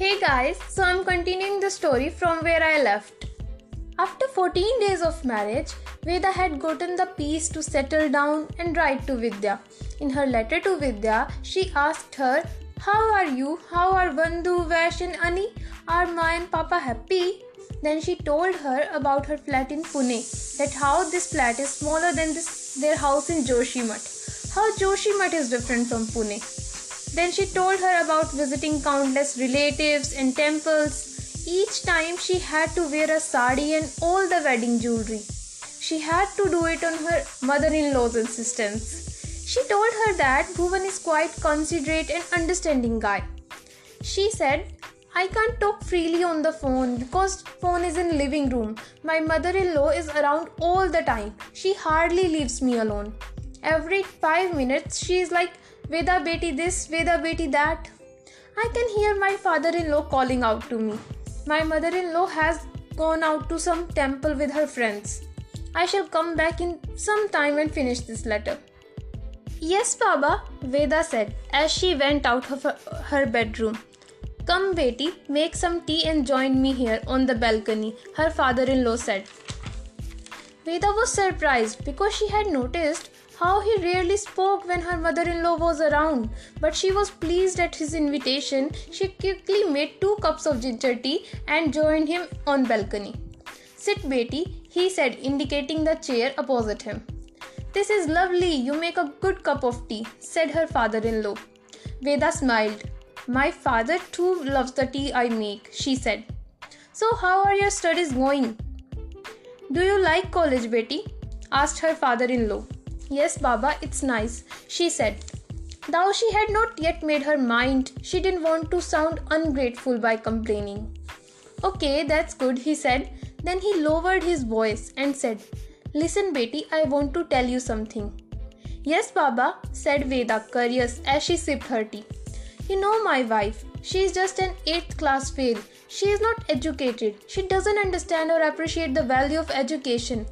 Hey guys, so I'm continuing the story from where I left. After 14 days of marriage, Veda had gotten the peace to settle down and write to Vidya. In her letter to Vidya, she asked her, How are you? How are Vandu, Vash, and Ani? Are Ma and Papa happy? Then she told her about her flat in Pune, that how this flat is smaller than this, their house in Joshimath, how Joshimath is different from Pune. Then she told her about visiting countless relatives and temples. Each time she had to wear a sari and all the wedding jewelry. She had to do it on her mother in law's insistence. She told her that Bhuvan is quite considerate and understanding guy. She said, I can't talk freely on the phone because phone is in living room. My mother-in-law is around all the time. She hardly leaves me alone. Every 5 minutes she is like Veda beti this, Veda beti that. I can hear my father in law calling out to me. My mother in law has gone out to some temple with her friends. I shall come back in some time and finish this letter. Yes, Baba, Veda said as she went out of her bedroom. Come, Beti, make some tea and join me here on the balcony, her father in law said. Veda was surprised because she had noticed how he rarely spoke when her mother in law was around, but she was pleased at his invitation. She quickly made two cups of ginger tea and joined him on balcony. Sit, Beti, he said, indicating the chair opposite him. This is lovely, you make a good cup of tea, said her father in law. Veda smiled. My father too loves the tea I make, she said. So, how are your studies going? Do you like college, Beti? asked her father in law. Yes, Baba, it's nice, she said. Though she had not yet made her mind, she didn't want to sound ungrateful by complaining. Okay, that's good, he said. Then he lowered his voice and said, Listen, Beti, I want to tell you something. Yes, Baba, said Veda, curious as she sipped her tea. You know my wife. She is just an 8th class fail. She is not educated. She doesn't understand or appreciate the value of education.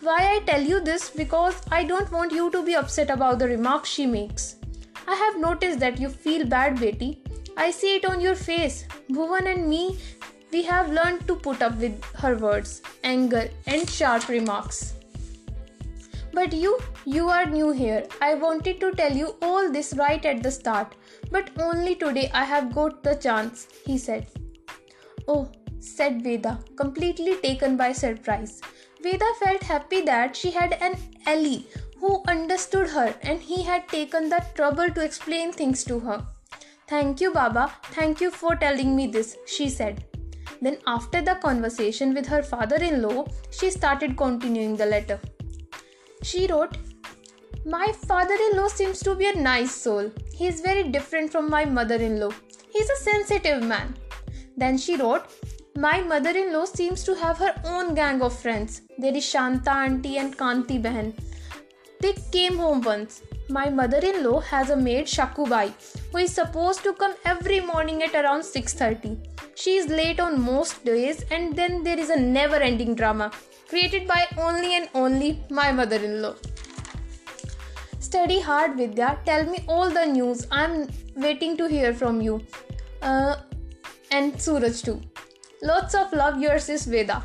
Why I tell you this because I don't want you to be upset about the remarks she makes. I have noticed that you feel bad, Beti. I see it on your face. Bhuvan and me, we have learned to put up with her words, anger, and sharp remarks. But you, you are new here. I wanted to tell you all this right at the start, but only today I have got the chance, he said. Oh, said Veda, completely taken by surprise. Veda felt happy that she had an ally who understood her and he had taken the trouble to explain things to her. Thank you, Baba. Thank you for telling me this, she said. Then, after the conversation with her father in law, she started continuing the letter. She wrote, My father in law seems to be a nice soul. He is very different from my mother in law. He is a sensitive man. Then she wrote, my mother in law seems to have her own gang of friends. There is Shanta auntie and Kanti Behan. They came home once. My mother in law has a maid Shakubai who is supposed to come every morning at around 6:30. She is late on most days and then there is a never ending drama created by only and only my mother in law. Study hard, Vidya. Tell me all the news. I'm waiting to hear from you. Uh, and Suraj too. Lots of love, yours is Veda.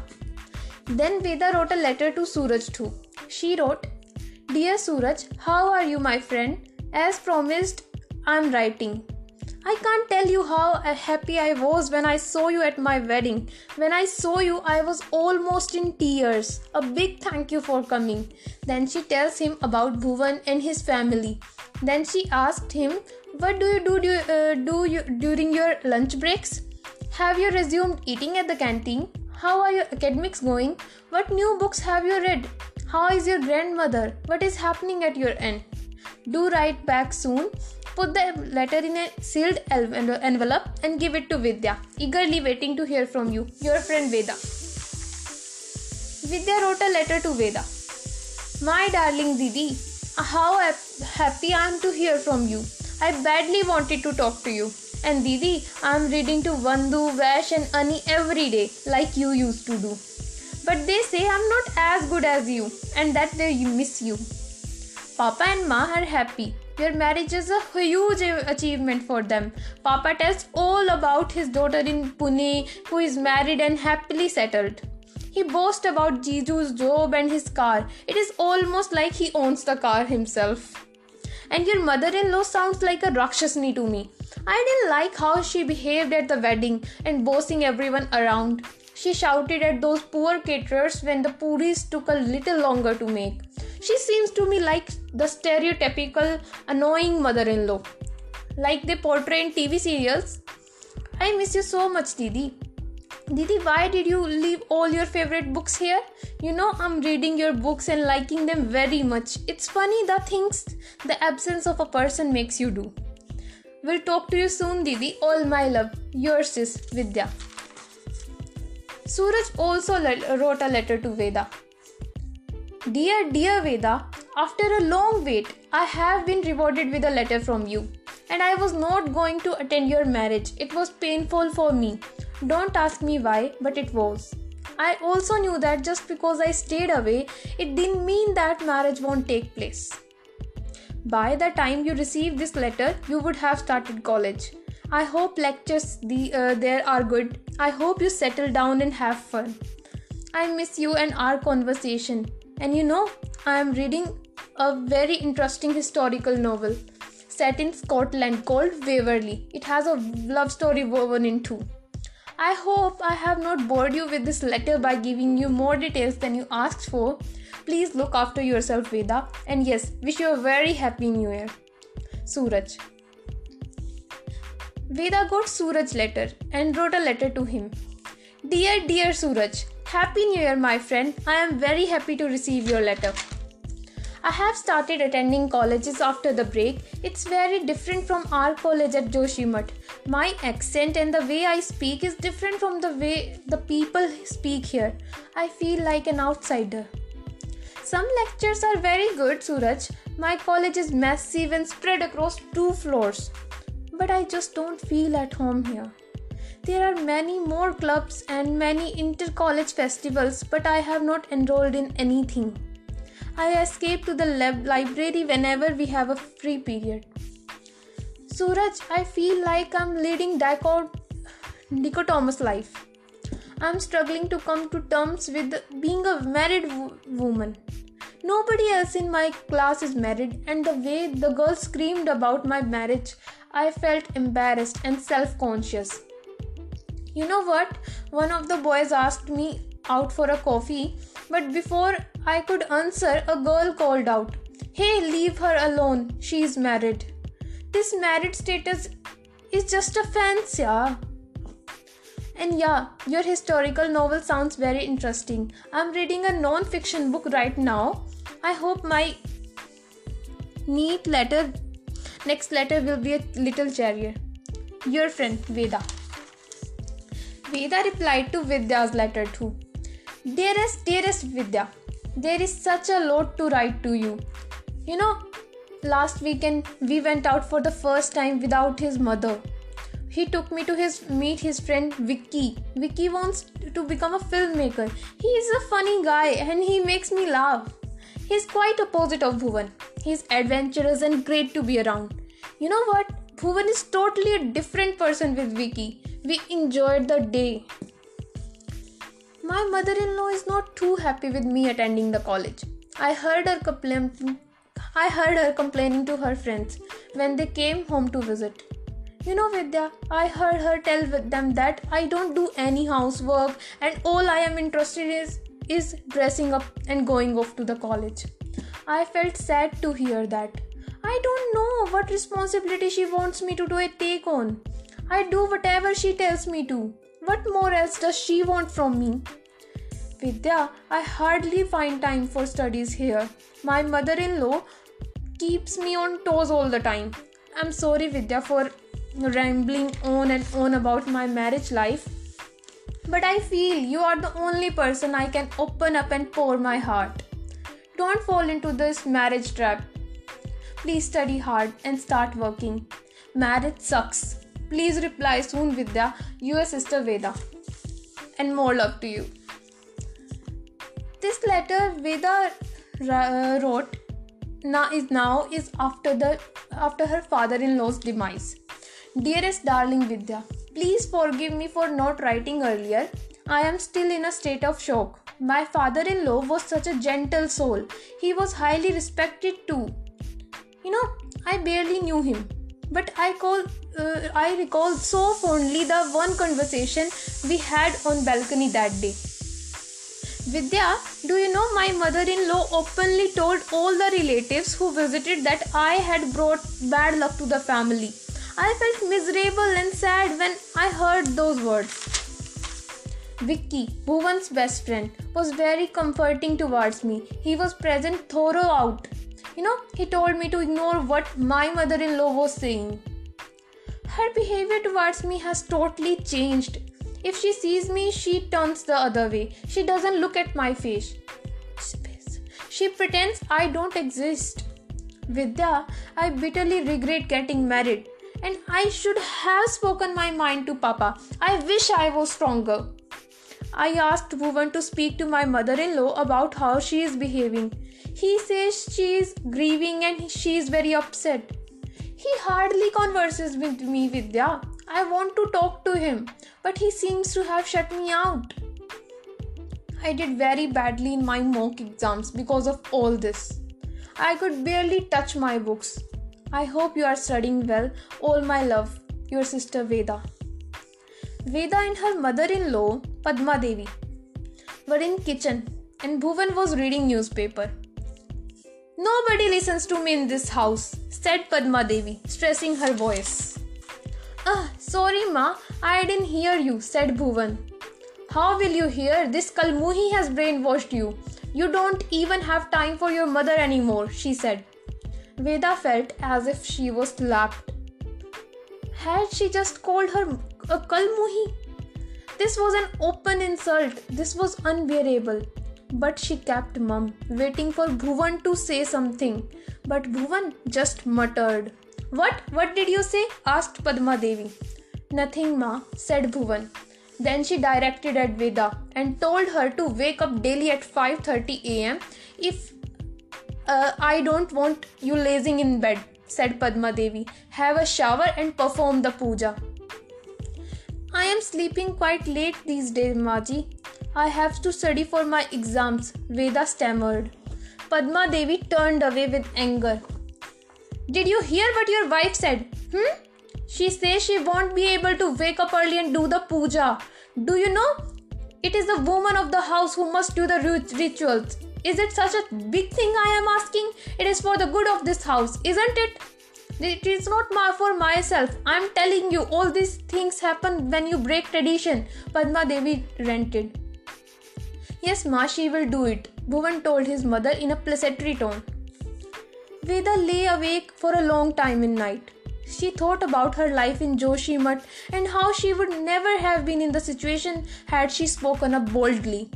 Then Veda wrote a letter to Suraj too. She wrote, Dear Suraj, how are you, my friend? As promised, I'm writing. I can't tell you how happy I was when I saw you at my wedding. When I saw you, I was almost in tears. A big thank you for coming. Then she tells him about Bhuvan and his family. Then she asked him, What do you do, do, uh, do you, during your lunch breaks? Have you resumed eating at the canteen? How are your academics going? What new books have you read? How is your grandmother? What is happening at your end? Do write back soon. Put the letter in a sealed envelope and give it to Vidya, eagerly waiting to hear from you. Your friend Veda. Vidya wrote a letter to Veda. My darling Didi, how happy I am to hear from you. I badly wanted to talk to you. And Didi, I'm reading to Vandu, Vash, and Ani every day, like you used to do. But they say I'm not as good as you, and that they miss you. Papa and Ma are happy. Your marriage is a huge achievement for them. Papa tells all about his daughter in Pune who is married and happily settled. He boasts about Jiju's job and his car. It is almost like he owns the car himself. And your mother in law sounds like a Rakshasni to me. I didn't like how she behaved at the wedding and bossing everyone around. She shouted at those poor caterers when the puris took a little longer to make. She seems to me like the stereotypical annoying mother in law, like they portray in TV serials. I miss you so much, Didi. Didi, why did you leave all your favorite books here? You know, I'm reading your books and liking them very much. It's funny the things the absence of a person makes you do. We'll talk to you soon, Didi. All my love. Yours is Vidya. Suraj also wrote a letter to Veda. Dear, dear Veda, after a long wait, I have been rewarded with a letter from you. And I was not going to attend your marriage. It was painful for me. Don't ask me why, but it was. I also knew that just because I stayed away, it didn't mean that marriage won't take place. By the time you receive this letter, you would have started college. I hope lectures the, uh, there are good. I hope you settle down and have fun. I miss you and our conversation. And you know, I am reading a very interesting historical novel set in Scotland called Waverley. It has a love story woven in two. I hope I have not bored you with this letter by giving you more details than you asked for. Please look after yourself, Veda. And yes, wish you a very happy new year. Suraj. Veda got Suraj's letter and wrote a letter to him. Dear, dear Suraj, Happy New Year, my friend. I am very happy to receive your letter. I have started attending colleges after the break. It's very different from our college at Joshimath. My accent and the way I speak is different from the way the people speak here. I feel like an outsider. Some lectures are very good, Suraj. My college is massive and spread across two floors. But I just don't feel at home here. There are many more clubs and many inter college festivals, but I have not enrolled in anything. I escape to the lab- library whenever we have a free period. Suraj, I feel like I'm leading dicot- dichotomous life. I'm struggling to come to terms with being a married woman. Nobody else in my class is married, and the way the girls screamed about my marriage, I felt embarrassed and self conscious. You know what? One of the boys asked me out for a coffee, but before I could answer, a girl called out, Hey, leave her alone. She's married. This married status is just a fancy. Yeah. And yeah, your historical novel sounds very interesting. I'm reading a non fiction book right now. I hope my neat letter, next letter will be a little cherrier. Your friend Veda. Veda replied to Vidya's letter too. Dearest, dearest Vidya, there is such a lot to write to you. You know, last weekend we went out for the first time without his mother. He took me to his meet his friend Vicky. Vicky wants to become a filmmaker. He is a funny guy and he makes me laugh. He's quite opposite of Bhuvan. He's adventurous and great to be around. You know what? Bhuvan is totally a different person with Vicky. We enjoyed the day. My mother in law is not too happy with me attending the college. I heard her complaining. I heard her complaining to her friends when they came home to visit. You know, Vidya, I heard her tell them that I don't do any housework and all I am interested in is, is dressing up and going off to the college. I felt sad to hear that. I don't know what responsibility she wants me to do a take on. I do whatever she tells me to. What more else does she want from me? Vidya, I hardly find time for studies here. My mother in law keeps me on toes all the time. I'm sorry, Vidya, for rambling on and on about my marriage life. But I feel you are the only person I can open up and pour my heart. Don't fall into this marriage trap. Please study hard and start working. Marriage sucks. Please reply soon, Vidya. Your sister Veda. And more love to you. This letter Veda uh, wrote now is now is after the after her father-in-law's demise. Dearest darling Vidya, please forgive me for not writing earlier. I am still in a state of shock. My father in law was such a gentle soul. He was highly respected too. You know, I barely knew him, but I call uh, I recall so fondly the one conversation we had on balcony that day. Vidya, do you know my mother in law openly told all the relatives who visited that I had brought bad luck to the family. I felt miserable and sad when I heard those words. Vicky, Bhuvan's best friend, was very comforting towards me. He was present throughout. You know, he told me to ignore what my mother in law was saying. Her behavior towards me has totally changed. If she sees me, she turns the other way. She doesn't look at my face. She pretends I don't exist. Vidya, I bitterly regret getting married and I should have spoken my mind to Papa. I wish I was stronger. I asked Bhuvan to speak to my mother in law about how she is behaving. He says she is grieving and she is very upset. He hardly converses with me, Vidya. I want to talk to him, but he seems to have shut me out. I did very badly in my mock exams because of all this. I could barely touch my books. I hope you are studying well. All my love, your sister Veda. Veda and her mother-in-law Padma Devi were in kitchen and Bhuvan was reading newspaper. Nobody listens to me in this house, said Padma Devi, stressing her voice. Ah, sorry ma, I didn't hear you, said Bhuvan. How will you hear? This Kalmuhi has brainwashed you. You don't even have time for your mother anymore, she said. Veda felt as if she was slapped. Had she just called her a Kalmuhi? This was an open insult. This was unbearable. But she kept mum, waiting for Bhuvan to say something. But Bhuvan just muttered. What? What did you say? asked Padma Devi. Nothing, ma, said Bhuvan. Then she directed at Veda and told her to wake up daily at 5:30 a.m. if uh, I don't want you lazing in bed, said Padma Devi. Have a shower and perform the puja. I am sleeping quite late these days, Maji. I have to study for my exams, Veda stammered. Padma Devi turned away with anger. Did you hear what your wife said? Hmm? She says she won't be able to wake up early and do the puja. Do you know? It is the woman of the house who must do the rituals. Is it such a big thing I am asking? It is for the good of this house, isn't it? It is not for myself. I am telling you, all these things happen when you break tradition. Padma Devi ranted. Yes, Ma, will do it, Bhuvan told his mother in a pleasantry tone. Veda lay awake for a long time in night. She thought about her life in Joshimath and how she would never have been in the situation had she spoken up boldly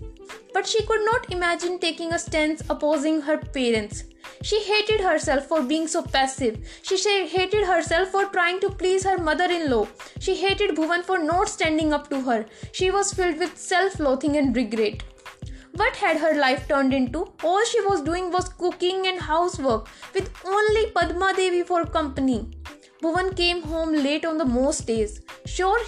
but she could not imagine taking a stance opposing her parents. She hated herself for being so passive. She hated herself for trying to please her mother in law. She hated Bhuvan for not standing up to her. She was filled with self loathing and regret. What had her life turned into? All she was doing was cooking and housework, with only Padma Devi for company. Bhuvan came home late on the most days. Sure,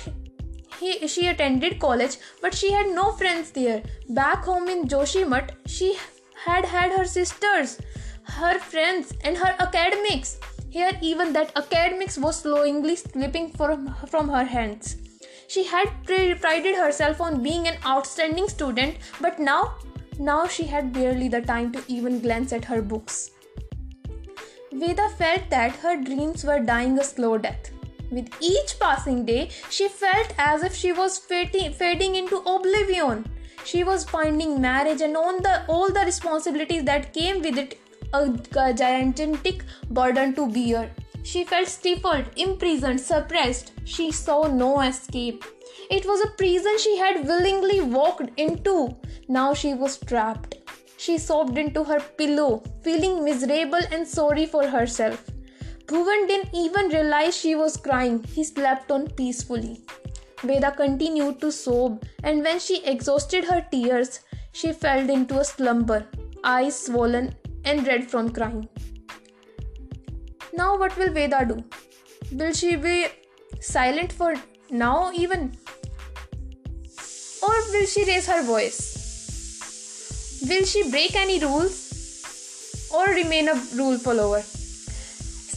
he, she attended college, but she had no friends there. Back home in Joshimath, she had had her sisters, her friends, and her academics. Here, even that academics was slowly slipping from, from her hands. She had prided herself on being an outstanding student, but now, now she had barely the time to even glance at her books. Veda felt that her dreams were dying a slow death. With each passing day, she felt as if she was fading into oblivion. She was finding marriage and on the, all the responsibilities that came with it a, a gigantic burden to bear. She felt stifled, imprisoned, suppressed. She saw no escape. It was a prison she had willingly walked into. Now she was trapped. She sobbed into her pillow, feeling miserable and sorry for herself. Bhuvan didn't even realize she was crying. He slept on peacefully. Veda continued to sob, and when she exhausted her tears, she fell into a slumber, eyes swollen and red from crying. Now, what will Veda do? Will she be silent for now, even? Or will she raise her voice? Will she break any rules or remain a rule follower?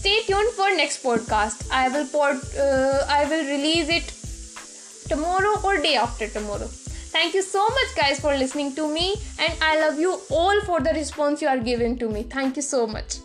Stay tuned for next podcast. I will uh, I will release it tomorrow or day after tomorrow. Thank you so much guys for listening to me and I love you all for the response you are giving to me. Thank you so much.